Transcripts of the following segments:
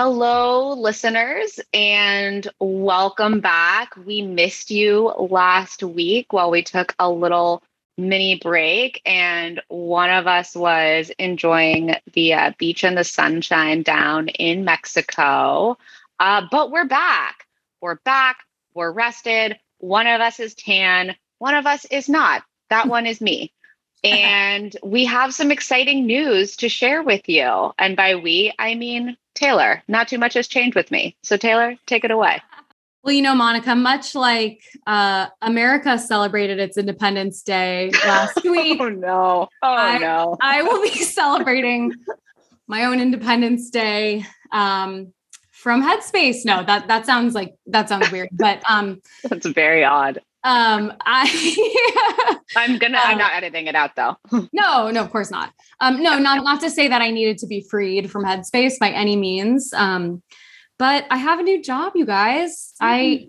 Hello, listeners, and welcome back. We missed you last week while we took a little mini break, and one of us was enjoying the uh, beach and the sunshine down in Mexico. Uh, but we're back. We're back. We're rested. One of us is tan, one of us is not. That one is me. And we have some exciting news to share with you. And by we, I mean Taylor. Not too much has changed with me. So, Taylor, take it away. Well, you know, Monica, much like uh, America celebrated its Independence Day last week. oh, no. Oh, I, no. I will be celebrating my own Independence Day um, from Headspace. No, that that sounds like that sounds weird, but um, that's very odd. Um, I I'm gonna. I'm uh, not editing it out though. no, no, of course not. Um, no, not not to say that I needed to be freed from Headspace by any means. Um, but I have a new job, you guys. Mm-hmm. I,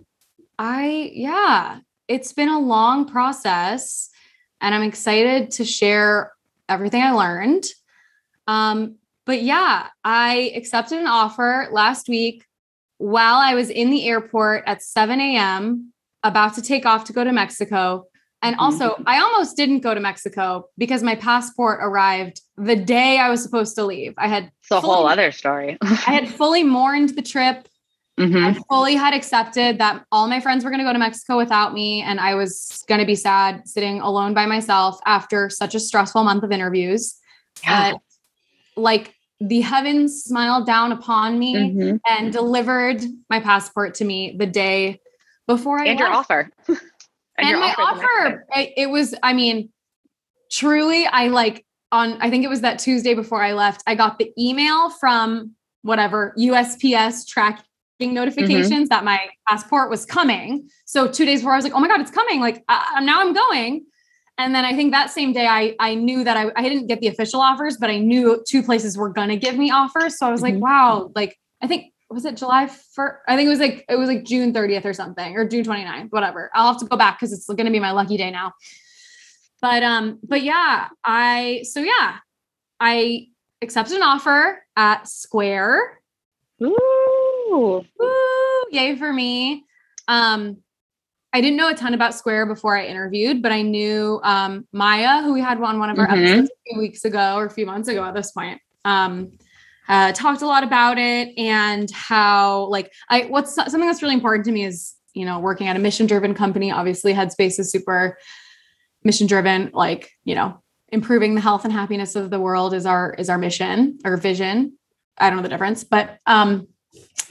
I, yeah, it's been a long process, and I'm excited to share everything I learned. Um, but yeah, I accepted an offer last week while I was in the airport at 7 a.m about to take off to go to Mexico. And mm-hmm. also, mm-hmm. I almost didn't go to Mexico because my passport arrived the day I was supposed to leave. I had it's a fully, whole other story. I had fully mourned the trip. Mm-hmm. I fully had accepted that all my friends were going to go to Mexico without me, and I was going to be sad sitting alone by myself after such a stressful month of interviews. Yeah. But like the heavens smiled down upon me mm-hmm. and delivered my passport to me the day before I and left. your offer. and, and your my offer, offer it, it was, I mean, truly, I like on, I think it was that Tuesday before I left, I got the email from whatever USPS tracking notifications mm-hmm. that my passport was coming. So two days before I was like, oh my God, it's coming. Like uh, now I'm going. And then I think that same day I, I knew that I, I didn't get the official offers, but I knew two places were going to give me offers. So I was mm-hmm. like, wow, like I think was it July 1st? I think it was like it was like June 30th or something or June 29th, whatever. I'll have to go back because it's going to be my lucky day now. But um, but yeah, I so yeah, I accepted an offer at Square. Ooh. Ooh, yay for me. Um, I didn't know a ton about Square before I interviewed, but I knew um Maya, who we had on one of our mm-hmm. episodes a few weeks ago or a few months ago at this point. Um, uh, talked a lot about it and how like I what's something that's really important to me is you know working at a mission driven company. Obviously, Headspace is super mission driven. Like you know, improving the health and happiness of the world is our is our mission or vision. I don't know the difference, but um,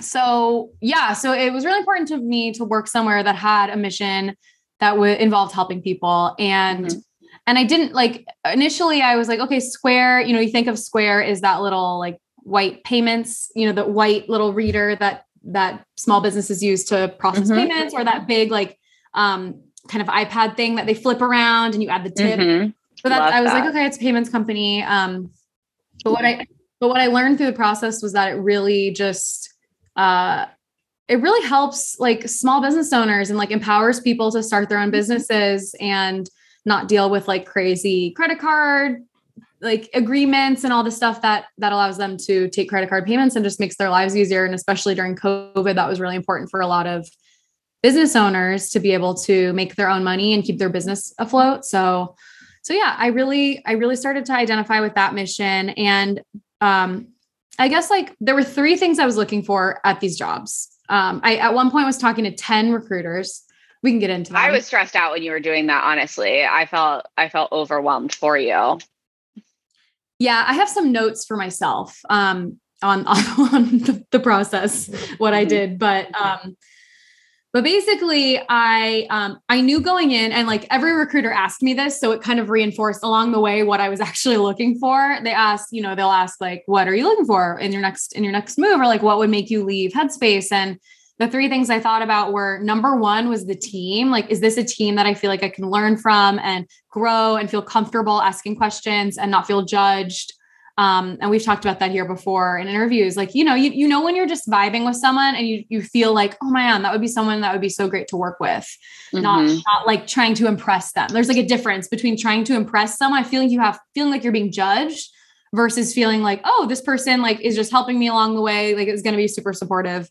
so yeah, so it was really important to me to work somewhere that had a mission that would involved helping people and. Mm-hmm and I didn't like initially I was like, okay, Square, you know, you think of Square is that little like white payments, you know, the white little reader that that small businesses use to process mm-hmm. payments or that big like um kind of iPad thing that they flip around and you add the tip. Mm-hmm. So that I was that. like, okay, it's a payments company. Um, but what I but what I learned through the process was that it really just uh it really helps like small business owners and like empowers people to start their own businesses and not deal with like crazy credit card like agreements and all the stuff that that allows them to take credit card payments and just makes their lives easier and especially during covid that was really important for a lot of business owners to be able to make their own money and keep their business afloat so so yeah i really i really started to identify with that mission and um i guess like there were three things i was looking for at these jobs um i at one point was talking to 10 recruiters we can get into that. I was stressed out when you were doing that honestly. I felt I felt overwhelmed for you. Yeah, I have some notes for myself um, on on, the, the, process, what I did, but um, but basically, I um, I knew going in, and like every recruiter asked me this, so it kind of reinforced along the way what I was actually looking for. They ask, you know, they'll ask like, "What are you looking for in your next in your next move?" or like, "What would make you leave Headspace?" and the three things I thought about were number one was the team. Like, is this a team that I feel like I can learn from and grow and feel comfortable asking questions and not feel judged? Um, and we've talked about that here before in interviews. Like, you know, you, you know, when you're just vibing with someone and you, you feel like, oh man, that would be someone that would be so great to work with, mm-hmm. not, not like trying to impress them. There's like a difference between trying to impress someone, feeling you have feeling like you're being judged versus feeling like, oh, this person like is just helping me along the way, like it's going to be super supportive.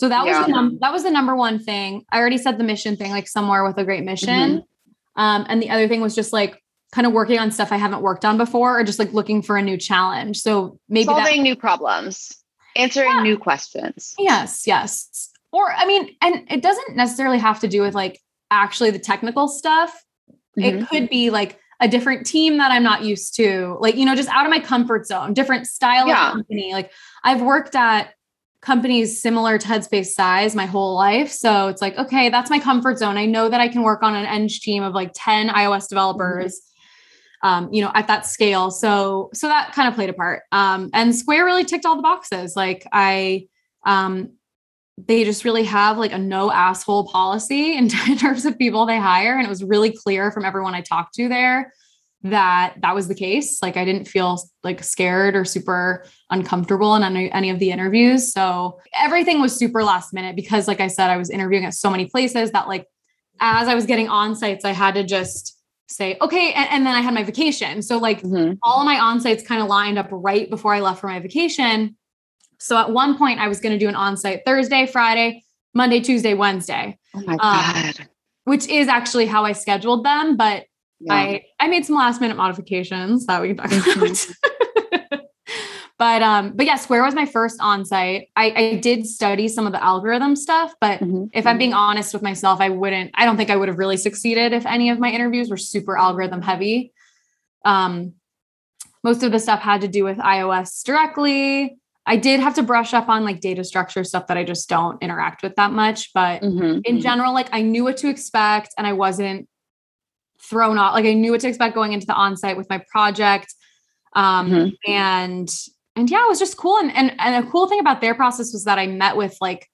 So that was the num- that was the number one thing. I already said the mission thing, like somewhere with a great mission. Um, and the other thing was just like kind of working on stuff I haven't worked on before, or just like looking for a new challenge. So maybe that Solving new problems, answering Yeah. new questions. Yes, yes. Or I mean, and it doesn't necessarily have to do with like actually the technical stuff. Mhm. It could be like a different team that I'm not used to, like, you know, just out of my comfort zone, different style Yeah. of company. Like I've worked at companies similar to Headspace size my whole life. So it's like, okay, that's my comfort zone. I know that I can work on an eng team of like 10 iOS developers. Um, you know, at that scale. So, so that kind of played a part. Um, and Square really ticked all the boxes. Like I, um, they just really have like a no asshole policy in terms of people they hire. And it was really clear from everyone I talked to there that that was the case. Like I didn't feel like scared or super uncomfortable in any, any of the interviews. So everything was super last minute because, like I said, I was interviewing at so many places that like as I was getting on sites, I had to just say, okay. And, and then I had my vacation. So like Mhm. all of my on-sites kind of lined up right before I left for my vacation. So at one point I was going to do an on-site Thursday, Friday, Monday, Tuesday, Wednesday, Oh my Um, which is actually how I scheduled them, but Yeah. I I made some last minute modifications that we can talk Mhm. about. but um but yeah, Square was my first on-site. I I did study some of the algorithm stuff, but Mhm. if I'm being honest with myself, I wouldn't, I don't think I would have really succeeded if any of my interviews were super algorithm heavy. Um, most of the stuff had to do with iOS directly. I did have to brush up on like data structure stuff that I just don't interact with that much. But Mhm. in general, like I knew what to expect and I wasn't thrown off. Like I knew what to expect going into the on-site with my project. Um, Mhm. and and yeah, it was just cool. And, and and a cool thing about their process was that I met with like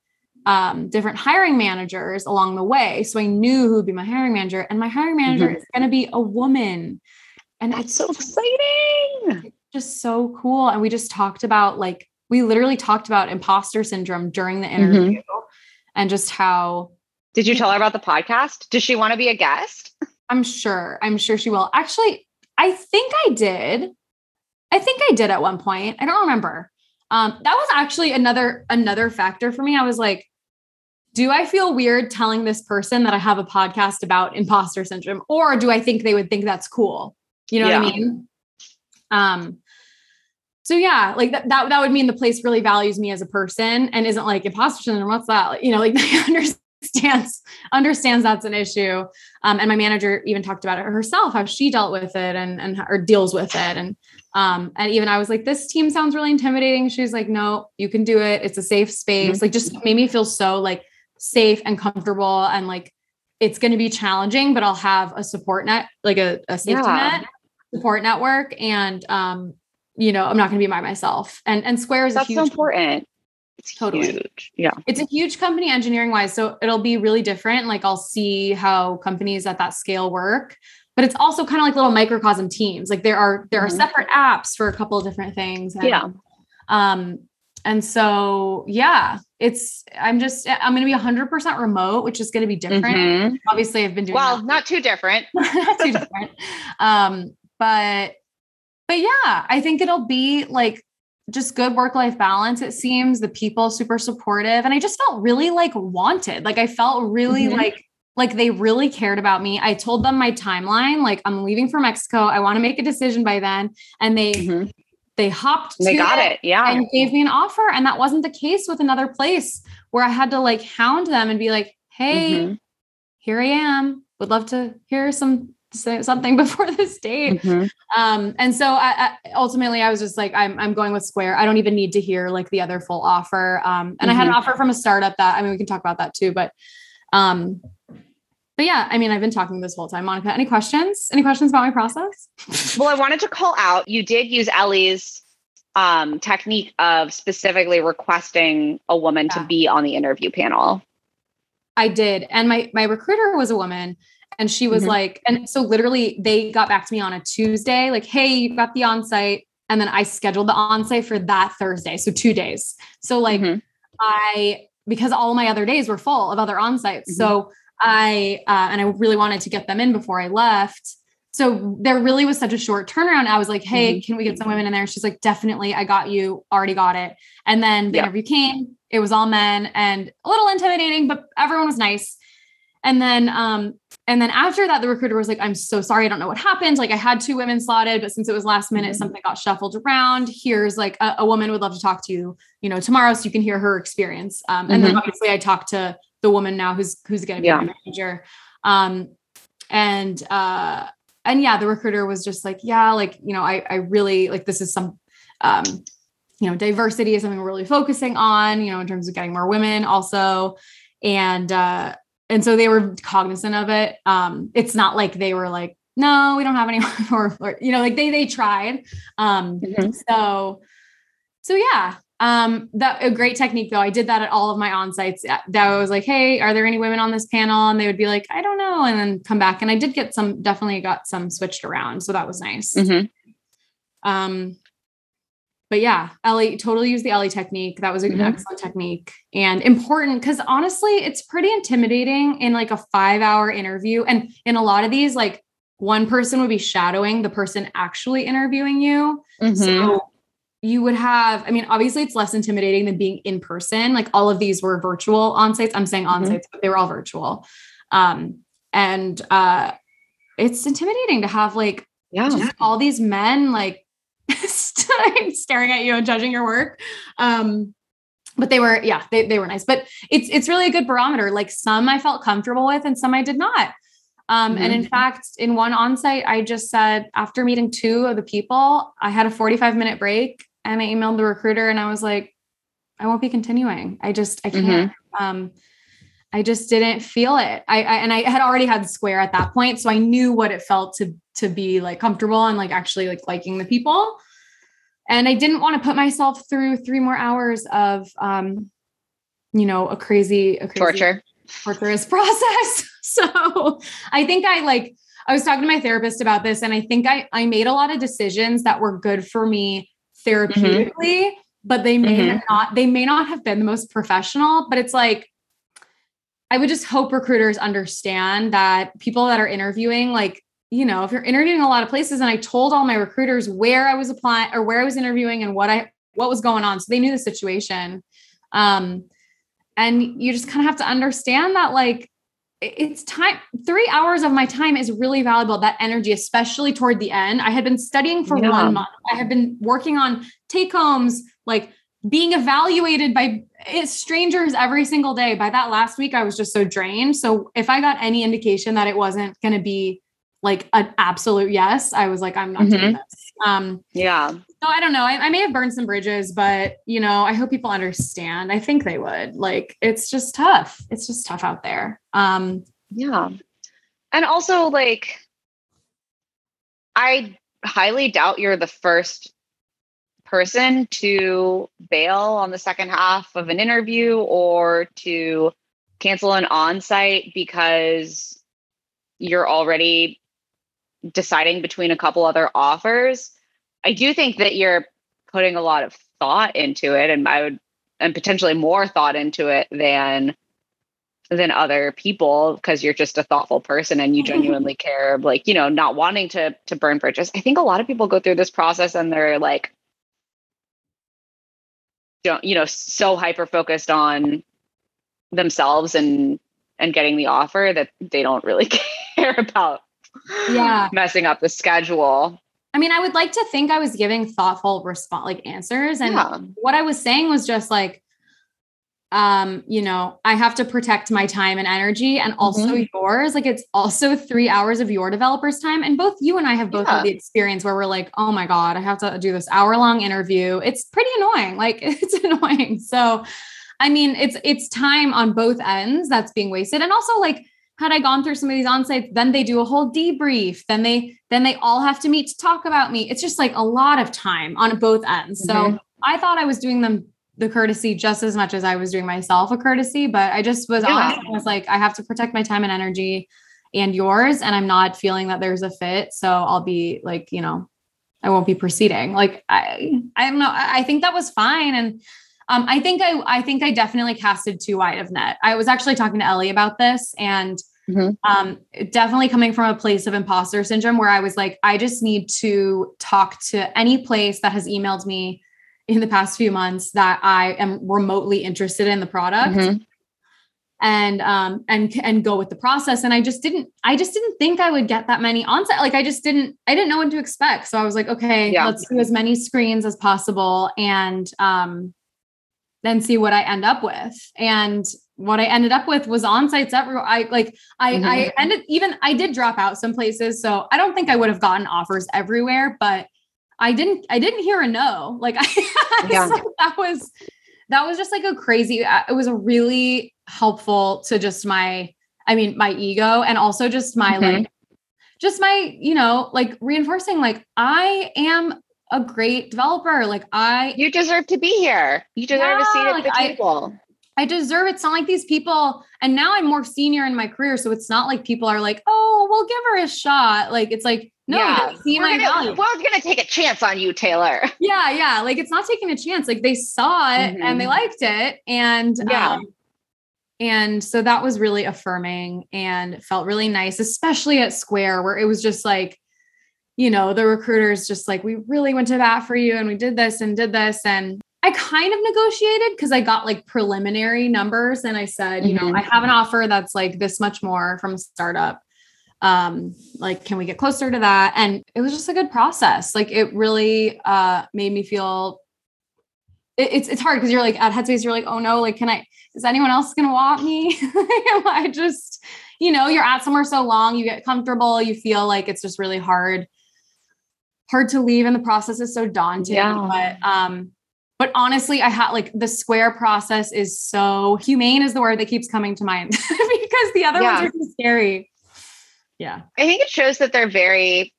um, different hiring managers along the way. So I knew who would be my hiring manager, and my hiring manager Mhm. is going to be a woman. And That's it's so exciting. just so cool. And we just talked about like we literally talked about imposter syndrome during the Mm-hmm. interview and just how Did you tell her about the podcast? Does she want to be a guest? I'm sure, I'm sure she will. Actually, I think I did. I think I did at one point. I don't remember. Um, that was actually another another factor for me. I was like, do I feel weird telling this person that I have a podcast about imposter syndrome, or do I think they would think that's cool? You know what I mean? Um. So yeah, like that, that that would mean the place really values me as a person and isn't like imposter syndrome. What's that? Like, you know, like they understands understands that's an issue. Um, and my manager even talked about it herself, how she dealt with it and and or deals with it. And um, and even I was like, this team sounds really intimidating. She's like, no, you can do it. It's a safe space. Like, just made me feel so like safe and comfortable and like it's going to be challenging, but I'll have a support net, like a, a safety Yeah. net support network. And um, you know, I'm not going to be by myself. And and Square is That's so important. It's Totally. huge. Yeah. it's a huge company engineering wise so it'll be really different like i'll see how companies at that scale work but it's also kind of like little microcosm teams like there are there are Mhm. separate apps for a couple of different things and, Yeah. um and so yeah it's i'm just i'm going to be 100% remote which is going to be different Mhm. obviously i've been doing Well, that not too different. not too different. Um, but but yeah, I think it'll be like just good work-life balance. It seems the people super supportive. And I just felt really like wanted. Like I felt really Mhm. like like they really cared about me. I told them my timeline, like I'm leaving for Mexico. I want to make a decision by then. And they Mhm. they hopped They to got it. Yeah. and gave me an offer. And that wasn't the case with another place where I had to like hound them and be like, hey, Mhm. here I am. Would love to hear some something before this date. Mhm. Um, and so I, I ultimately I was just like, I'm I'm going with Square. I don't even need to hear like the other full offer. Um, and I had an Mhm. offer from a startup that I mean we can talk about that too, but um, but yeah, I mean I've been talking this whole time. Monica, any questions? Any questions about my process? Well, I wanted to call out. You did use Ellie's um, technique of specifically requesting a woman to be on the interview panel. I did. And my my recruiter was a woman and she was Mhm. like and so literally they got back to me on a Tuesday like hey, you got the on-site and then I scheduled the on-site for that Thursday, so 2 days. So like Mhm. I because all my other days were full of other on-sites. So I uh, and I really wanted to get them in before I left. so there really was such a short turnaround. I was like, hey, mm-hmm. can we get some women in there? She's like, definitely. I got you. Already got it. And then the interview came. It was all men and a little intimidating, but everyone was nice. And then, um, and then after that, the recruiter was like, I'm so sorry. I don't know what happened. Like I had two women slotted, but since it was last minute, mm-hmm. something got shuffled around. Here's like a, a, woman would love to talk to you, you know, tomorrow. So you can hear her experience. Um, and mm-hmm. then obviously I talked to the woman now who's, who's going to be yeah. my manager. Um, and, uh, and yeah, the recruiter was just like, yeah, like, you know, I, I really like, this is some, um, you know, diversity is something we're really focusing on, you know, in terms of getting more women also. And, uh, and so they were cognizant of it. Um, it's not like they were like, no, we don't have any more, or, you know, like they, they tried. Um, mm-hmm. so, so yeah, um, that a great technique though. I did that at all of my on sites that I was like, Hey, are there any women on this panel? And they would be like, I don't know. And then come back. And I did get some, definitely got some switched around. So that was nice. Mm-hmm. Um, but yeah, Ellie totally used the Ellie technique. That was an mm-hmm. excellent technique and important because honestly, it's pretty intimidating in like a five hour interview. And in a lot of these, like one person would be shadowing the person actually interviewing you. Mm-hmm. So you would have, I mean, obviously it's less intimidating than being in person. Like all of these were virtual on sites. I'm saying on sites, mm-hmm. but they were all virtual. Um, and uh it's intimidating to have like yeah. all these men like staring at you and judging your work. Um, but they were, yeah, they, they were nice. But it's it's really a good barometer. Like some I felt comfortable with and some I did not. Um, mm-hmm. And in mm-hmm. fact, in one onsite, I just said after meeting two of the people, I had a 45 minute break and I emailed the recruiter and I was like, I won't be continuing. I just, I can't. Mm-hmm. Um, I just didn't feel it. I, I, and I had already had Square at that point, so I knew what it felt to to be like comfortable and like actually like liking the people and I didn't want to put myself through three more hours of, um, you know, a crazy, a crazy torture, torturous process. so I think I like, I was talking to my therapist about this, and I think I I made a lot of decisions that were good for me therapeutically, mm-hmm. but they may mm-hmm. not they may not have been the most professional. But it's like I would just hope recruiters understand that people that are interviewing, like you know, if you're interviewing a lot of places and I told all my recruiters where I was applying or where I was interviewing and what I what was going on. So they knew the situation. Um, and you just kind of have to understand that like it's time three hours of my time is really valuable that energy especially toward the end i had been studying for yeah. one month i had been working on take homes like being evaluated by eh, strangers every single day by that last week i was just so drained so if i got any indication that it wasn't going to be like an absolute yes, I was like, I'm not mm-hmm. doing this. Um, yeah. So I don't know. I, I, may have burned some bridges, but you know, I hope people understand. I think they would. Like, it's just tough. It's just tough out there. Um, yeah. And also, like, I highly doubt you're the first person to bail on the second half of an interview or to cancel an on-site because you're already deciding between a couple other offers, I do think that you're putting a lot of thought into it and I would and potentially more thought into it than than other people because you're just a thoughtful person and you genuinely care like you know not wanting to to burn bridges. I think a lot of people go through this process and they're like don't you know so hyper focused on themselves and and getting the offer that they don't really care about yeah messing up the schedule I mean, I would like to think I was giving thoughtful response like answers. And yeah. what I was saying was just like, um, you know, I have to protect my time and energy and also mm-hmm. yours. Like it's also three hours of your developer's time. And both you and I have both yeah. had the experience where we're like, oh my God, I have to do this hour long interview. It's pretty annoying. Like it's annoying. So I mean, it's it's time on both ends that's being wasted. And also like had I gone through some of these on-sites, then they do a whole debrief. Then they then they all have to meet to talk about me. It's just like a lot of time on both ends. Mm-hmm. So I thought I was doing them the courtesy just as much as I was doing myself a courtesy, but I just was yeah. honest. I was like, I have to protect my time and energy and yours, and I'm not feeling that there's a fit. So I'll be like, you know, I won't be proceeding. Like I, I don't know. I, I think that was fine. And um, I think I I think I definitely casted too wide of net. I was actually talking to Ellie about this, and mm-hmm. um, definitely coming from a place of imposter syndrome where I was like, I just need to talk to any place that has emailed me in the past few months that I am remotely interested in the product. Mm-hmm. And um and and go with the process. And I just didn't, I just didn't think I would get that many onset. Like I just didn't, I didn't know what to expect. So I was like, okay, yeah. let's do as many screens as possible and um then see what I end up with. And what I ended up with was on sites everywhere. I like I mm-hmm. I ended even I did drop out some places. So I don't think I would have gotten offers everywhere, but I didn't I didn't hear a no. Like I yeah. so that was that was just like a crazy uh, it was a really helpful to just my I mean my ego and also just my mm-hmm. like just my you know like reinforcing like I am a great developer like I You deserve to be here. You deserve yeah, a seat at like the table. I, I deserve it. It's not like these people, and now I'm more senior in my career. So it's not like people are like, oh, we'll give her a shot. Like it's like, no, yeah. see we're my gonna, value. We're gonna take a chance on you, Taylor. Yeah, yeah. Like it's not taking a chance. Like they saw it mm-hmm. and they mm-hmm. liked it. And yeah. Um, and so that was really affirming and felt really nice, especially at Square, where it was just like, you know, the recruiters just like, we really went to bat for you and we did this and did this. And I kind of negotiated because I got like preliminary numbers and I said, mm-hmm. you know, mm-hmm. I have an offer that's like this much more from a startup. Um, like, can we get closer to that? And it was just a good process. Like, it really uh made me feel it, it's it's hard because you're like at Headspace, you're like, oh no, like, can I is anyone else gonna want me? I just, you know, you're at somewhere so long, you get comfortable, you feel like it's just really hard hard to leave and the process is so daunting. Yeah. But um but honestly, I had like the square process is so humane is the word that keeps coming to mind because the other yeah. ones are too scary. Yeah. I think it shows that they're very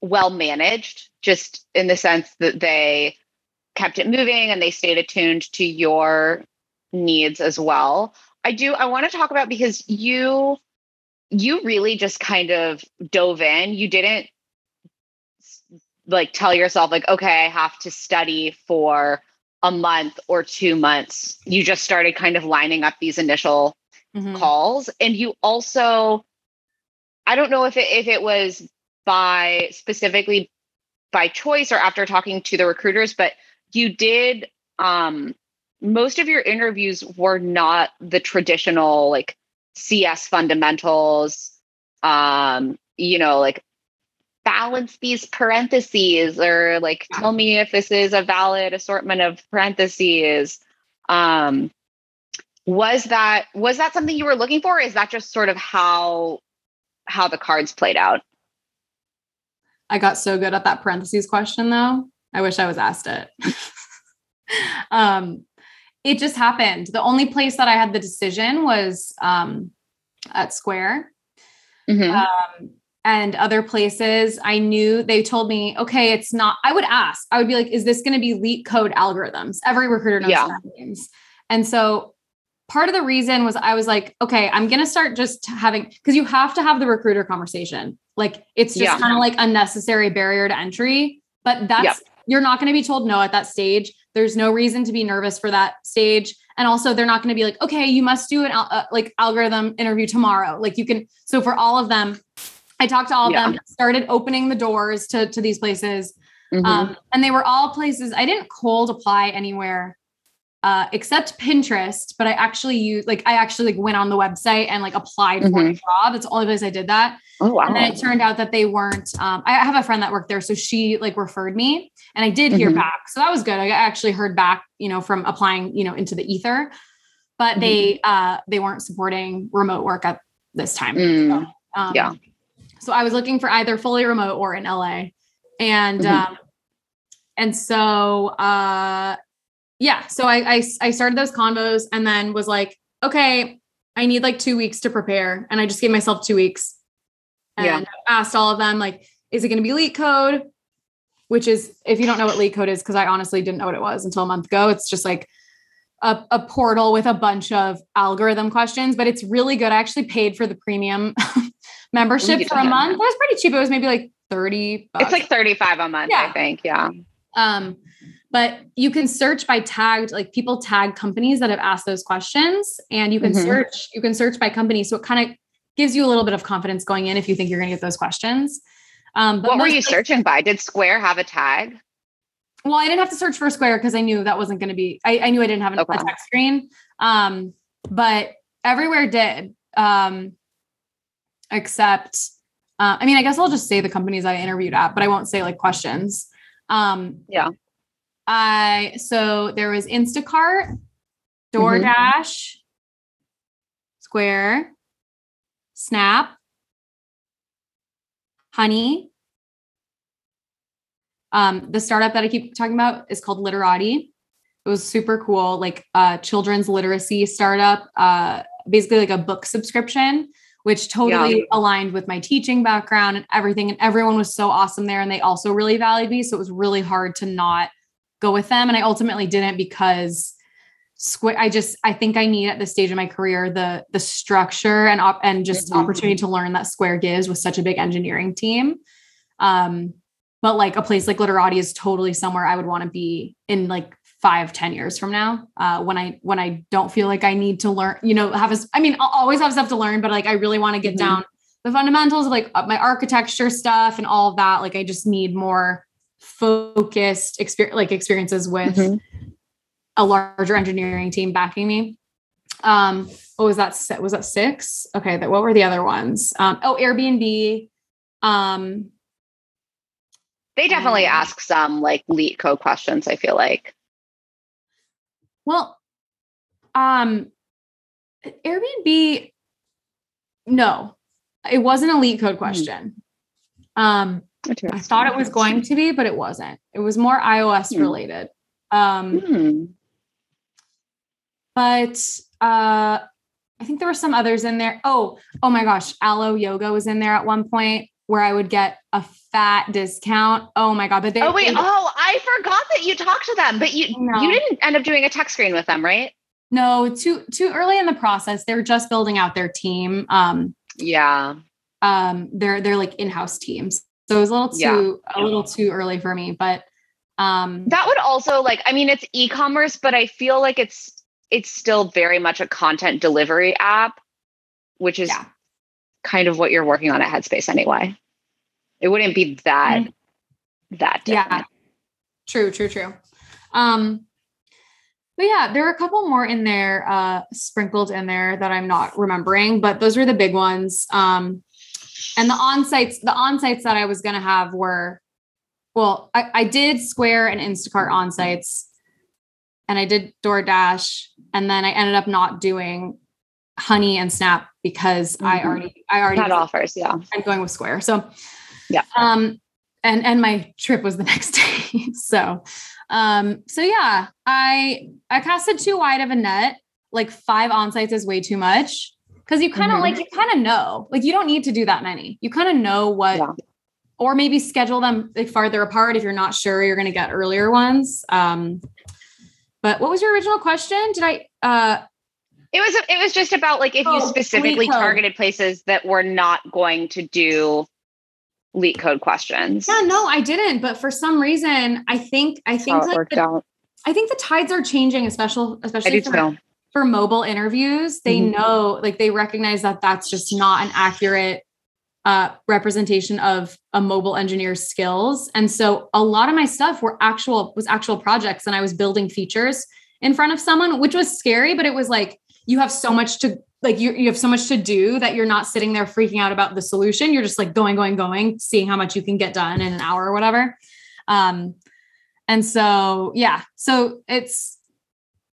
well managed, just in the sense that they kept it moving and they stayed attuned to your needs as well. I do, I want to talk about because you you really just kind of dove in. You didn't like tell yourself like okay i have to study for a month or two months you just started kind of lining up these initial mm-hmm. calls and you also i don't know if it if it was by specifically by choice or after talking to the recruiters but you did um most of your interviews were not the traditional like cs fundamentals um you know like balance these parentheses or like tell me if this is a valid assortment of parentheses. Um was that was that something you were looking for is that just sort of how how the cards played out? I got so good at that parentheses question though i wish i was asked it. Um it just happened. The only place that i had the decision was um at square. Mm-hmm. um and other places i knew they told me okay it's not i would ask i would be like is this going to be LeetCode algorithms every recruiter knows yeah. that means and so part of the reason was i was like okay i'm going to start just having because you have to have the recruiter conversation like it's just yeah. kind of like a necessary barrier to entry but that's yep. you're not going to be told no at that stage there's no reason to be nervous for that stage and also they're not going to be like okay you must do an uh, like algorithm interview tomorrow like you can so for all of them I talked to all of yeah. them, started opening the doors to, to these places. Mm-hmm. Um, and they were all places I didn't cold apply anywhere uh, except Pinterest, but I actually used like I actually like went on the website and like applied mm-hmm. for a job. That's the only place I did that. Oh wow! And then it turned out that they weren't. Um, I have a friend that worked there, so she like referred me, and I did hear mm-hmm. back. So that was good. I actually heard back, you know, from applying, you know, into the ether, but they mm-hmm. uh they weren't supporting remote work at this time. Mm. So, um, yeah. So I was looking for either fully remote or in LA. And mm-hmm. um, and so uh yeah, so I, I I started those convos and then was like, okay, I need like two weeks to prepare. And I just gave myself two weeks. And yeah. asked all of them, like, is it going to be LeetCode? Which is, if you don't know what LeetCode is, because I honestly didn't know what it was until a month ago. It's just like a, a, portal with a bunch of algorithm questions, but it's really good. I actually paid for the premium membership for a month. That was pretty cheap. It was maybe like 30 bucks. It's like 35 a month, yeah. I think. Yeah. Um, but you can search by tagged, like people tag companies that have asked those questions and you can mm-hmm. search, you can search by company. So it kind of gives you a little bit of confidence going in if you think you're going to get those questions. Um, but what were you searching by? Did Square have a tag? Well, I didn't have to search for Square because I knew that wasn't going to be. I, I, knew I didn't have an, okay. a tech screen, um, but everywhere did, um, except. Uh, I mean, I guess I'll just say the companies I interviewed at, but I won't say like questions. Um, yeah. I so there was Instacart. DoorDash, mm-hmm. Square, Snap, Honey. Um, the startup that I keep talking about is called Literati. It was super cool, like a children's literacy startup, uh, basically like a book subscription, which totally yeah. aligned with my teaching background and everything. And everyone was so awesome there. And they also really valued me. So it was really hard to not go with them. And I ultimately didn't because square i just i think i need at this stage of my career the the structure and op- and just mm-hmm. opportunity to learn that square gives with such a big engineering team um but like a place like literati is totally somewhere i would want to be in like five ten years from now uh when i when i don't feel like i need to learn you know have a i mean i'll always have stuff to learn but like i really want to get mm-hmm. down the fundamentals of like my architecture stuff and all of that like i just need more focused experience like experiences with mm-hmm a larger engineering team backing me. Um, what was that? Was that six? Okay. That what were the other ones? Um, oh, Airbnb. Um, they definitely um, ask some like LeetCode questions. I feel like. Well, um, Airbnb. No, it wasn't a LeetCode hmm. question. Um, I thought it was going to be, but it wasn't. It was more iOS hmm. related. Um, hmm but uh, I think there were some others in there. Oh, oh my gosh, Alo Yoga was in there at one point where I would get a fat discount. Oh my god! But they oh wait, they, oh I forgot that you talked to them, but you no. you didn't end up doing a tech screen with them, right? No, too too early in the process. They're just building out their team. Um, yeah. Um, they're they're like in-house teams, so it was a little too yeah. a little too early for me. But um, that would also like I mean it's e-commerce, but I feel like it's it's still very much a content delivery app, which is yeah. Kind of what you're working on at Headspace anyway. It wouldn't be that mm-hmm. that different. Yeah. True, true, true. Um but yeah, there are a couple more in there uh sprinkled in there that I'm not remembering, but those were the big ones. Um and the on-sites, the on-sites that I was gonna have were well, I, I did Square and Instacart on-sites and I did DoorDash and then I ended up not doing Honey and Snap because mm-hmm. I already I already had offers. Yeah, I'm going with Square. So yeah. Um, and and my trip was the next day. so, um, so yeah, I I casted too wide of a net. Like five on sites is way too much because you kind of mm-hmm. like you kind of know like you don't need to do that many. You kind of know what. Yeah. Or maybe schedule them like farther apart if you're not sure you're going to get earlier ones. Um, but what was your original question? Did I uh it was it was just about like if oh, you specifically targeted places that were not going to do LeetCode questions. Yeah, no, I didn't. But for some reason, I think I think like the, I think the tides are changing, especially especially for, for, mobile interviews. They mm-hmm. know, like they recognize that that's just not an accurate uh, representation of a mobile engineer's skills. And so a lot of my stuff were actual was actual projects and I was building features in front of someone, which was scary, but it was like you have so much to like you, you have so much to do that you're not sitting there freaking out about the solution. You're just like going, going, going, seeing how much you can get done in an hour or whatever. Um, and so yeah, so it's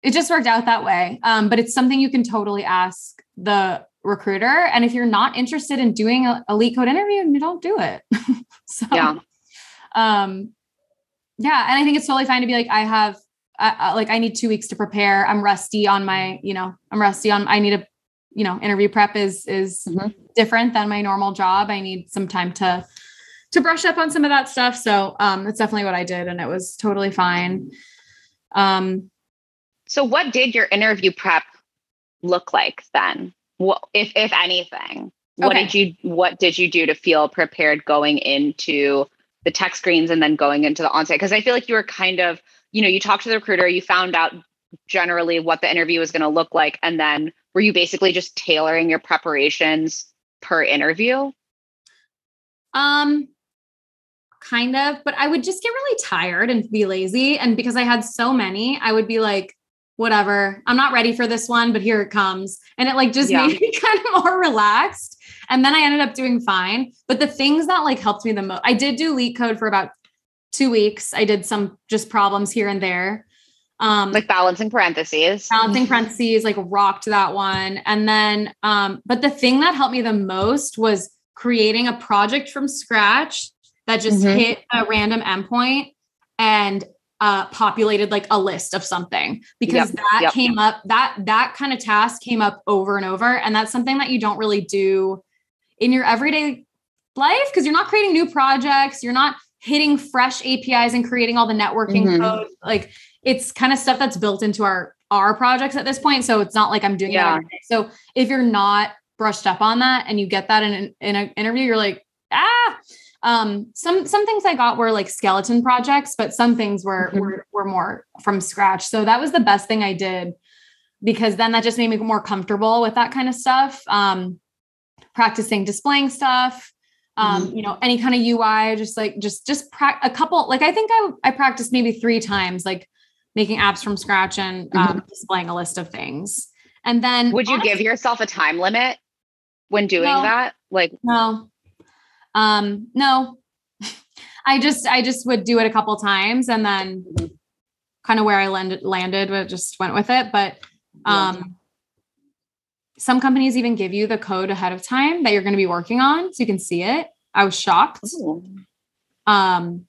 it just worked out that way. Um, but it's something you can totally ask the recruiter. And if you're not interested in doing a, a LeetCode interview, you don't do it. so, yeah. Um, yeah. And I think it's totally fine to be like, I have, uh, like, I need two weeks to prepare. I'm rusty on my, you know, I'm rusty on, I need a, you know, interview prep is, is mm-hmm. different than my normal job. I need some time to, to brush up on some of that stuff. So, um, that's definitely what I did. And it was totally fine. Um, so what did your interview prep look like then? what if if anything what okay. did you what did you do to feel prepared going into the tech screens and then going into the onsite because i feel like you were kind of you know you talked to the recruiter you found out generally what the interview was going to look like and then were you basically just tailoring your preparations per interview? Um, kind of, but I would just get really tired and be lazy. And because I had so many, I would be like, whatever, I'm not ready for this one, but here it comes. And it like just yeah. made me kind of more relaxed. And then I ended up doing fine. But the things that like helped me the most, I did do LeetCode for about two weeks. I did some just problems here and there. Um, like balancing parentheses. Balancing parentheses, like rocked that one. And then, um, but the thing that helped me the most was creating a project from scratch that just mm-hmm. hit a random endpoint and uh, populated like a list of something because yep. that yep. came up that that kind of task came up over and over and that's something that you don't really do in your everyday life because you're not creating new projects you're not hitting fresh apis and creating all the networking mm-hmm. code like it's kind of stuff that's built into our our projects at this point so it's not like i'm doing yeah. it so if you're not brushed up on that and you get that in an in an interview you're like ah um, some some things I got were like skeleton projects, but some things were, mm-hmm. were were more from scratch. So that was the best thing I did because then that just made me more comfortable with that kind of stuff. Um, practicing displaying stuff, um, mm-hmm. you know, any kind of UI, just like just just pra- a couple. Like I think I I practiced maybe three times, like making apps from scratch and um, mm-hmm. displaying a list of things. And then, would you honestly, give yourself a time limit when doing no, that? Like, no, um, no, I just I just would do it a couple times and then kind of where I landed landed, but just went with it. But um, some companies even give you the code ahead of time that you're going to be working on, so you can see it. I was shocked. Ooh. Um,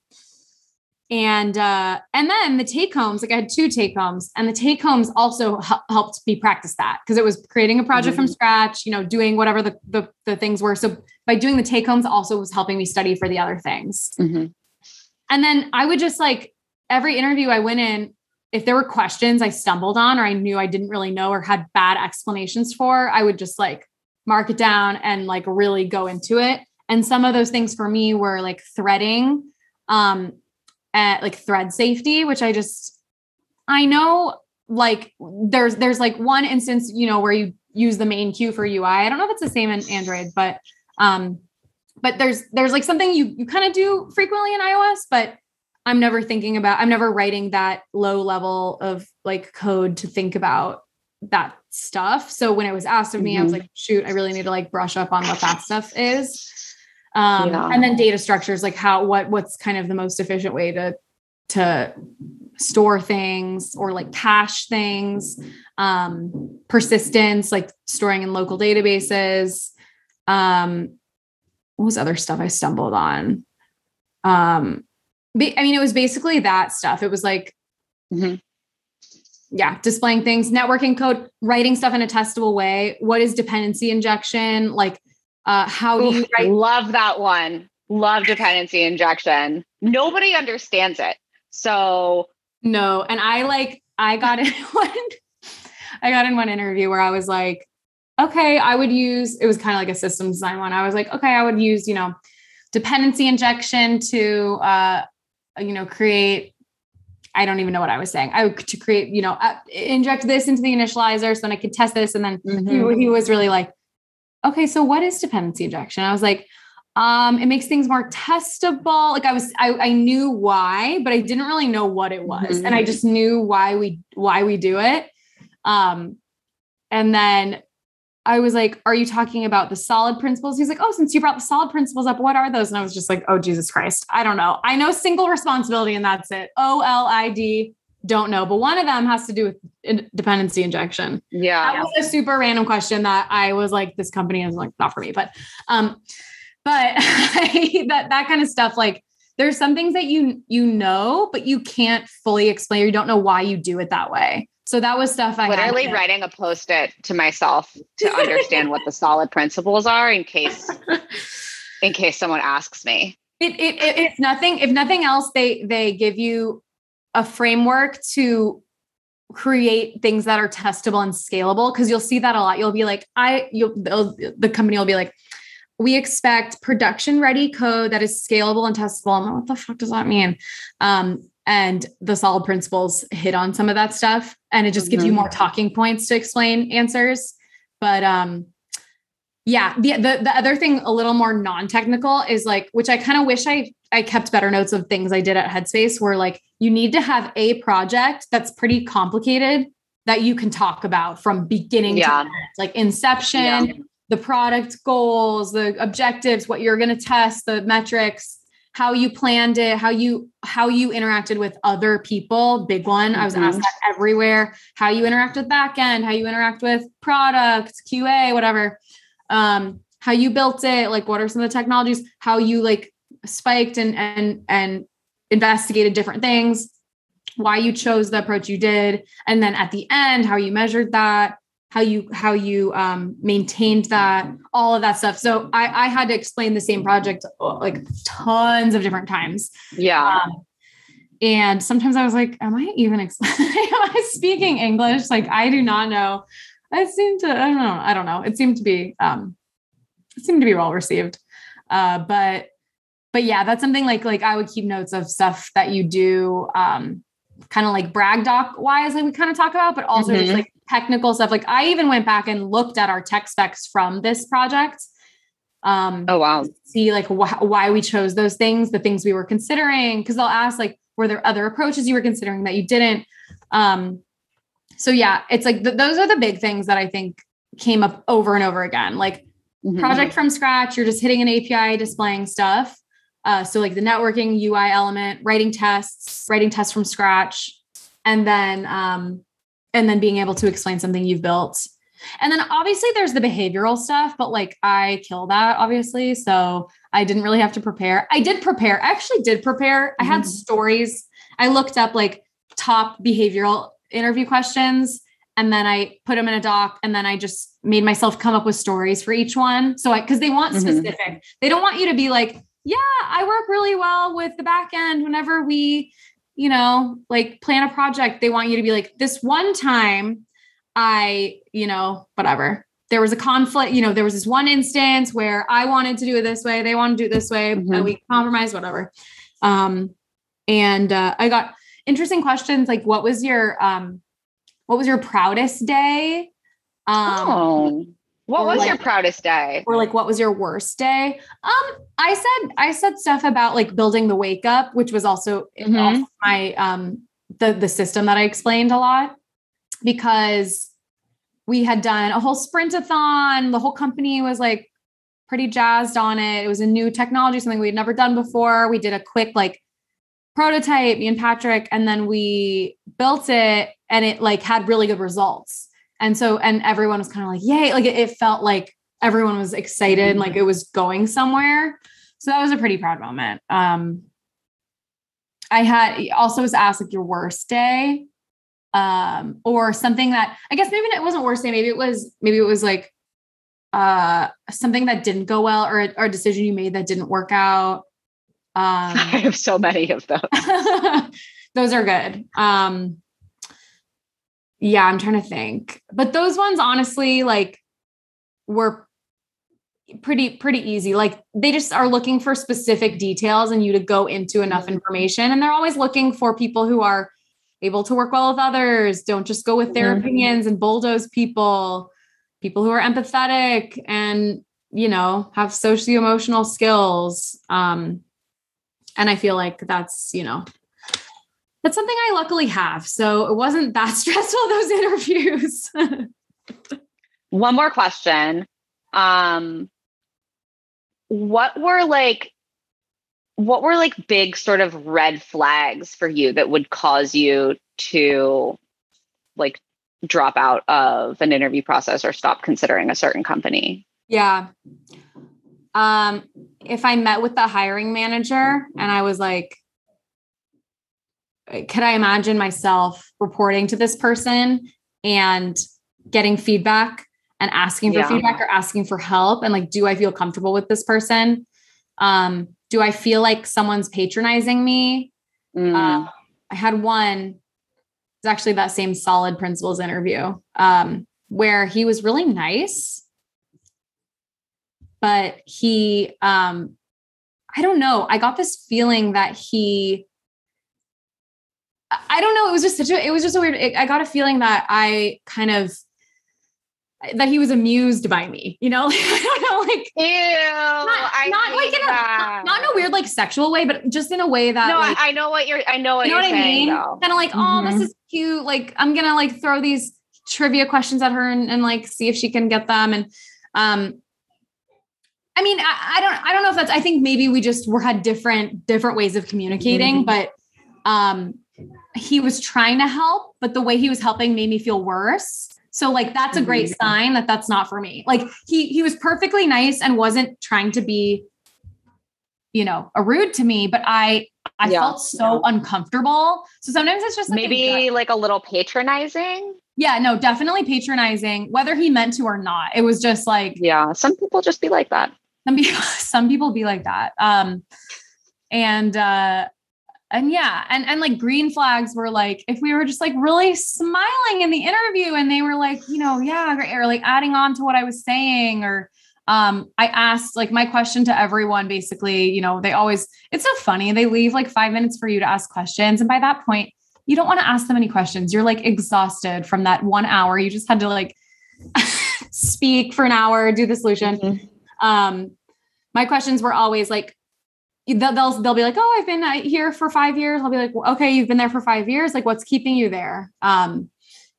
and uh and then the take homes like i had two take homes and the take homes also h- helped me practice that because it was creating a project mm-hmm. from scratch you know doing whatever the, the, the things were so by doing the take homes also was helping me study for the other things mm-hmm. and then i would just like every interview i went in if there were questions i stumbled on or i knew i didn't really know or had bad explanations for i would just like mark it down and like really go into it and some of those things for me were like threading um at like thread safety, which I just I know like there's there's like one instance, you know, where you use the main queue for UI. I don't know if it's the same in Android, but um but there's there's like something you you kind of do frequently in iOS, but I'm never thinking about I'm never writing that low level of like code to think about that stuff. So when it was asked of me, mm-hmm. I was mm-hmm. like, shoot, I really need to like brush up on what that stuff is. Um, yeah. and then data structures, like how, what, what's kind of the most efficient way to, to store things or like cache things, um, persistence, like storing in local databases. Um, what was other stuff I stumbled on? Um, I mean, it was basically that stuff. It was like, mm-hmm. yeah, displaying things, networking code, writing stuff in a testable way. What is dependency injection? Like, uh, how do you write? Love that one. Love dependency injection. Nobody understands it. So no, and I like I got in one. I got in one interview where I was like, okay, I would use. It was kind of like a system design one. I was like, okay, I would use you know dependency injection to uh, you know create I don't even know what I was saying. I would to create, you know, uh, inject this into the initializer so then I could test this. And then mm-hmm. he, he was really like, okay, so what is dependency injection? I was like, um, it makes things more testable. Like I was, I, I knew why, but I didn't really know what it was. Mm-hmm. And I mm-hmm. just knew why we, why we do it. Um, and then I was like, are you talking about the solid principles? He's like, oh, since you brought the solid principles up, what are those? And I was just like, oh, Jesus Christ. I don't know. I know single responsibility and that's it. O L I D don't know, but one of them has to do with dependency injection. Yeah. That was a super random question that I was like, this company is like not for me, but, um, but that, that kind of stuff, like there's some things that you, you know, but you can't fully explain, or you don't know why you do it that way. So that was stuff I literally writing a post-it to myself to understand what the solid principles are in case, in case someone asks me. It, it, it, if nothing, if nothing else, they, they give you a framework to create things that are testable and scalable because you'll see that a lot. You'll be like i you'll the company will be like we expect production ready code that is scalable and testable. I'm like, what the fuck does that mean? Um, and the solid principles hit on some of that stuff and it just gives you mm-hmm. more talking points to explain answers but um yeah the, the the other thing a little more non-technical is like which i kind of wish i i kept better notes of things i did at headspace where like you need to have a project that's pretty complicated that you can talk about from beginning yeah. to end like inception yeah. the product goals the objectives what you're going to test the metrics how you planned it, how you how you interacted with other people. Big one. Mm-hmm. I was asked that everywhere. How you interact with backend, how you interact with products, QA, whatever. Um, how you built it, like what are some of the technologies, how you like spiked and and and investigated different things, why you chose the approach you did, and then at the end, how you measured that how you how you um, maintained that all of that stuff. So I, I had to explain the same project like tons of different times. Yeah. Um, and sometimes i was like am i even explaining am i speaking english? Like i do not know. I seem to i don't know i don't know. It seemed to be um it seemed to be well received. Uh but but yeah that's something like like i would keep notes of stuff that you do um kind of like brag doc wise like we kind of talk about but also mm-hmm. just like technical stuff. Like I even went back and looked at our tech specs from this project. Um, oh wow! See like wh- why we chose those things, the things we were considering, because they'll ask like, were there other approaches you were considering that you didn't? Um, so yeah, it's like th- those are the big things that I think came up over and over again. Like mm-hmm. project from scratch, you're just hitting an API, displaying stuff. Uh, so like the networking UI element, writing tests, writing tests from scratch, and then um, and then being able to explain something you've built. And then obviously there's the behavioral stuff, but like I kill that obviously. So I didn't really have to prepare. I did prepare. I actually did prepare. Mm-hmm. I had mm-hmm. stories. I looked up like top behavioral interview questions and then I put them in a doc and then I just made myself come up with stories for each one. So I cuz they want mm-hmm. specific. They don't want you to be like, "Yeah, I work really well with the back end whenever we you know, like plan a project, they want you to be like, this one time I, you know, whatever. There was a conflict, you know, there was this one instance where I wanted to do it this way, they want to do it this way, mm-hmm. and we compromise, whatever. Um, and uh, I got interesting questions like, what was your um, what was your proudest day? Um, oh. What was like, your proudest day? Or like what was your worst day? Um I said I said stuff about like building the wake up, which was also mm-hmm. my um the the system that I explained a lot because we had done a whole sprintathon. The whole company was like pretty jazzed on it. It was a new technology, something we'd never done before. We did a quick like prototype, me and Patrick, and then we built it and it like had really good results. And so, and everyone was kind of like, yay. Like it, it, felt like everyone was excited, like it was going somewhere. So that was a pretty proud moment. Um, I had also was asked like your worst day, um, or something that I guess maybe it wasn't worst day. Maybe it was, maybe it was like uh something that didn't go well or a, or a decision you made that didn't work out. Um, I have so many of those. those are good. Um, yeah, I'm trying to think. But those ones honestly like were pretty pretty easy. Like they just are looking for specific details and you to go into enough mm-hmm. information and they're always looking for people who are able to work well with others, don't just go with their mm-hmm. opinions and bulldoze people, people who are empathetic and you know, have socio-emotional skills. Um and I feel like that's, you know, that's something I luckily have. So it wasn't that stressful, those interviews. One more question. Um, what were like, what were like big sort of red flags for you that would cause you to like drop out of an interview process or stop considering a certain company? Yeah. Um, if I met with the hiring manager and I was like, could I imagine myself reporting to this person and getting feedback and asking for yeah. feedback or asking for help? And like, do I feel comfortable with this person? Um, do I feel like someone's patronizing me? Mm. Uh, I had one, it's actually that same solid principles interview um, where he was really nice, but he, um, I don't know, I got this feeling that he I don't know. It was just such a, it was just a weird, it, I got a feeling that I kind of that he was amused by me, you know? I don't know, like Ew. not, I not like in a not in a weird like sexual way, but just in a way that No, like, I, know what you're. I know what you know you're what I mean? Kind of like, oh, Mhm. this is cute. Like I'm gonna like throw these trivia questions at her and, and like see if she can get them. And um I mean, I, I don't I don't know if that's I think maybe we just were had different different ways of communicating, Mhm. but um he was trying to help, but the way he was helping made me feel worse. So like that's a great Mhm. sign that that's not for me. Like he he was perfectly nice and wasn't trying to be you know, a rude to me, but I I Yeah, felt so uncomfortable. So sometimes it's just like a Maybe like a little patronizing. yeah, no, definitely patronizing, whether he meant to or not. It was just like Yeah, some people just be like that. some people some people be like that. Um and uh and yeah, and and like green flags were like if we were just like really smiling in the interview and they were like, you know, yeah, great, or like adding on to what I was saying or um I asked like my question to everyone basically, you know, they always it's so funny. They leave like 5 minutes for you to ask questions and by that point you don't want to ask them any questions. You're like exhausted from that 1 hour. You just had to like speak for an hour, do the solution Mhm. um my questions were always like they'll, they'll be like oh i've been uh, here for five years. I'll be like okay you've been there for five years. Like what's keeping you there? Um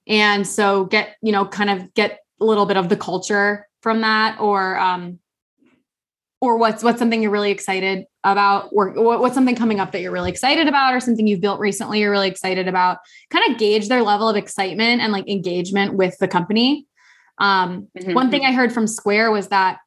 and so get you know kind of get a little bit of the culture from that or um or what's what's something you're really excited about or what- what's something coming up that you're really excited about or something you've built recently you're really excited about. Kind of gauge their level of excitement and like engagement with the company. Um Mhm. one thing I heard from Square was that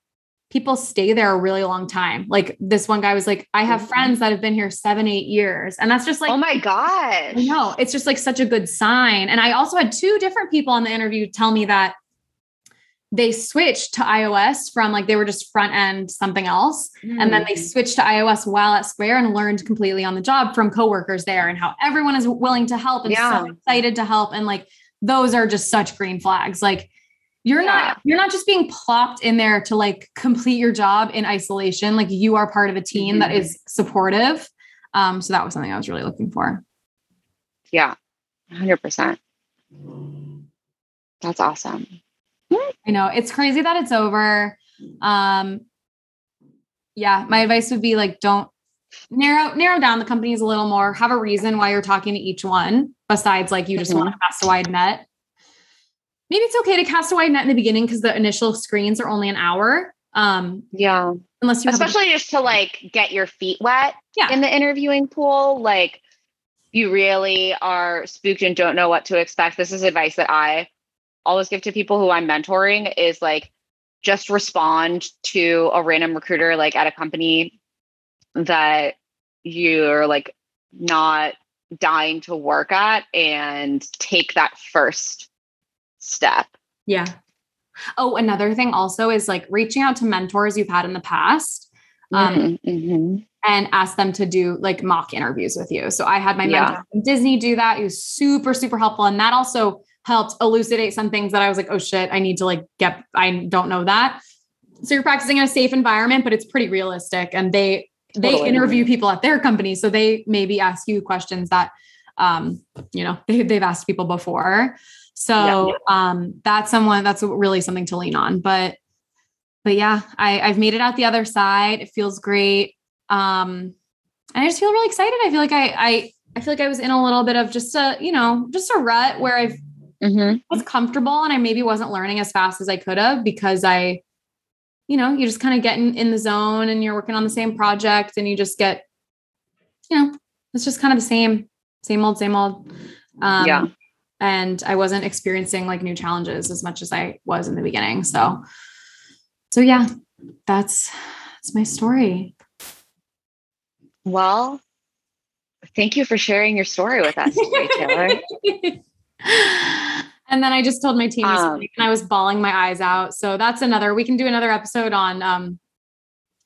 people stay there a really long time. Like this one guy was like, I have Mhm. friends that have been here seven, eight years. And that's just like, oh my. I know it's just like such a good sign. And I also had two different people on the interview tell me that they switched to iOS from like they were just front end something else. And then they Mm. switched to iOS while at Square and learned completely on the job from coworkers there and how everyone is willing to help and Yeah. so excited to help. And like those are just such green flags. Like you're Yeah. not you're not just being plopped in there to like complete your job in isolation. Like you are part of a team that Mhm. is supportive. Um, so that was something I was really looking for. Yeah, 100%. That's awesome. I know it's crazy that it's over. Um, yeah, my advice would be like, don't narrow narrow down the companies a little more. Have a reason why you're talking to each one, besides like you just Mhm. want to cast a wide net. Maybe it's okay to cast a wide net in the beginning because the initial screens are only an hour. Um, Yeah. unless you have a- Especially just to like get your feet wet Yeah. in the interviewing pool. Like you really are spooked and don't know what to expect. This is advice that I always give to people who I'm mentoring is like just respond to a random recruiter like at a company that you're like not dying to work at and take that first step. Yeah. Oh, another thing also is like reaching out to mentors you've had in the past. Um, Mhm, mhm. and ask them to do like mock interviews with you. So I had my Yeah. mentor from Disney do that. He was super, super helpful. And that also helped elucidate some things that I was like, oh shit, I need to like get, I don't know that. So you're practicing in a safe environment, but it's pretty realistic. And they, they Totally. interview people at their company. So they maybe ask you questions that, um, you know, they, they've asked people before. So, um, that's someone, that's really something to lean on, but, but yeah, I, I've made it out the other side. It feels great. Um, and I just feel really excited. I feel like I, I, I feel like I was in a little bit of just a, you know, just a rut where I Mhm. was comfortable and I maybe wasn't learning as fast as I could have because I, you know, you just kind of get in, in the zone and you're working on the same project and you just get, you know, it's just kind of the same, same old, same old. Um, Yeah. And I wasn't experiencing like new challenges as much as I was in the beginning. So, so yeah, that's, that's my story. Well, thank you for sharing your story with us Taylor. and then I just told my team Um, and I was bawling my eyes out. So that's another, we can do another episode on um,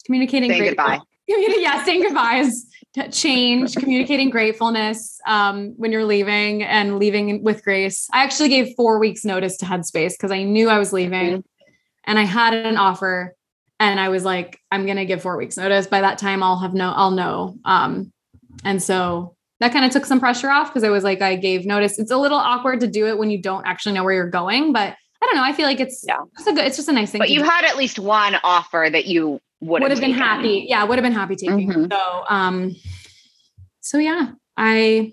communicating Saying goodbye. Yeah, saying goodbyes, change, communicating gratefulness um, when you're leaving and leaving with grace. I actually gave four weeks notice to Headspace because I knew I was leaving and I had an offer and I was like, I'm going to give four weeks notice. By that time I'll have no, I'll know. Um, and so that kind of took some pressure off because I was like, I gave notice. It's a little awkward to do it when you don't actually know where you're going, but I I don't know. I feel like it's Yeah. it's a good. It's just a nice thing. But you do. had at least one offer that you would would have been happy. Yeah, would have been happy taking. Mhm. So, um, so yeah, I,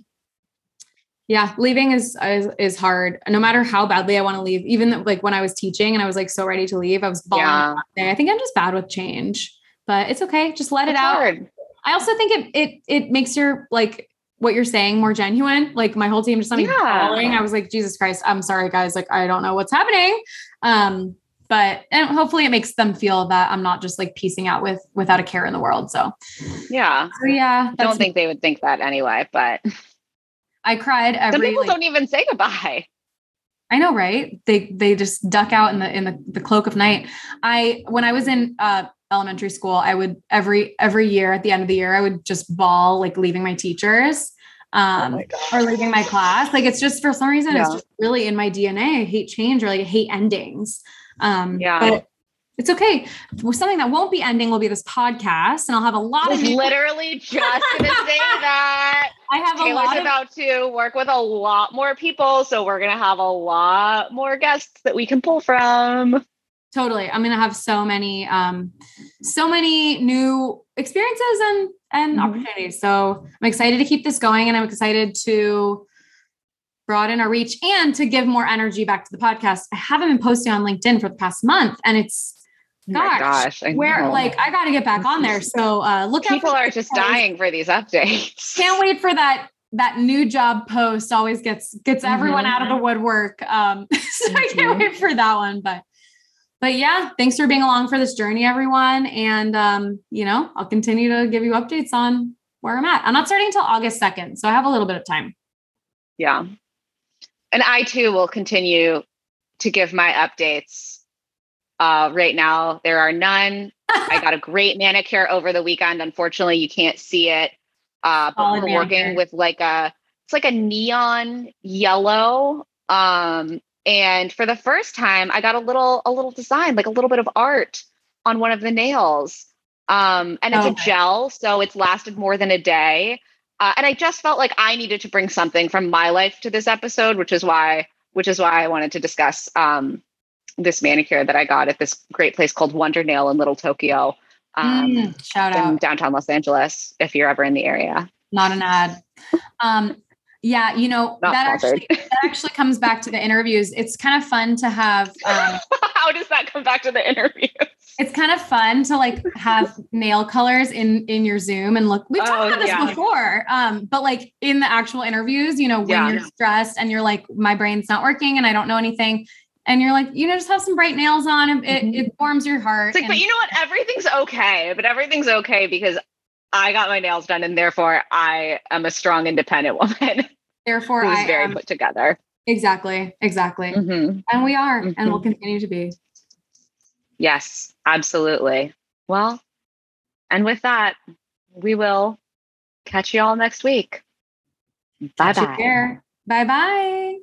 yeah, leaving is, is is hard. No matter how badly I want to leave, even like when I was teaching and I was like so ready to leave, I was bawling. Yeah. I think I'm just bad with change, but it's okay. Just let it out. hard. I also think it it it makes your like what you're saying more genuine. Like my whole team just let me Yeah. bawling. I was like, Jesus Christ, I'm sorry, guys. Like I don't know what's happening. Um, but and hopefully it makes them feel that I'm not just like piecing out with without a care in the world. So, Yeah. so yeah, I don't think they would think that anyway, but I cried some people like- don't even say goodbye. I know, right? They they just duck out in the in the, the cloak of night. I when I was in uh, elementary school, I would every every year at the end of the year, I would just bawl like leaving my teachers um, or leaving my class. Like it's just for some reason, it's just really in my DNA. I hate change or like I hate endings. Um, Yeah. but it's okay. Something that won't be ending will be this podcast, and I'll have a lot of new- literally just gonna say that. I have a Taylor's lot of about to work with a lot more people, so we're gonna have a lot more guests that we can pull from. totally i'm gonna have so many um so many new experiences and and Mhm. opportunities so i'm excited to keep this going and i'm excited to broaden our reach and to give more energy back to the podcast i haven't been posting on linkedin for the past month and it's Oh Gosh, gosh, I where know. like i gotta get back on there so uh look people are just dying for these updates. can't wait for that that new job post always gets gets everyone Mhm. out of the woodwork um so i can't Mhm. wait for that one but but yeah thanks for being along for this journey everyone and um you know i'll continue to give you updates on where i'm at i'm not starting until august 2nd so i have a little bit of time Yeah. And I too will continue to give my updates. Uh, right now, there are none. I got a great manicure over the weekend. Unfortunately, you can't see it. Uh, but we're working with like a, it's like a neon yellow. Um, and for the first time, I got a little, a little design, like a little bit of art on one of the nails. Um, and it's a gel, so it's lasted more than a day. Uh, and I just felt like I needed to bring something from my life to this episode, which is why, which is why I wanted to discuss um, this manicure that I got at this great place called Wonder Nail in Little Tokyo, um, Mm, shout in out downtown Los Angeles. If you're ever in the area, not an ad um yeah you know Not that actually that actually comes back to the interviews it's kind of fun to have um how does that come back to the interview? it's kind of fun to like have nail colors in in your zoom and look we've talked Oh, about this yeah. before um but like in the actual interviews you know when Yeah. you're stressed and you're like my brain's not working and i don't know anything and you're like you know just have some bright nails on it, Mhm. it warms your heart It's like, and- but you know what? Everything's okay, but everything's okay because I got my nails done, and therefore I am a strong, independent woman therefore who's i very am put together. exactly exactly Mhm. and we are and Mhm. we'll continue to be Yes, absolutely. Well, and with that, we will catch you all next week. Bye bye. bye bye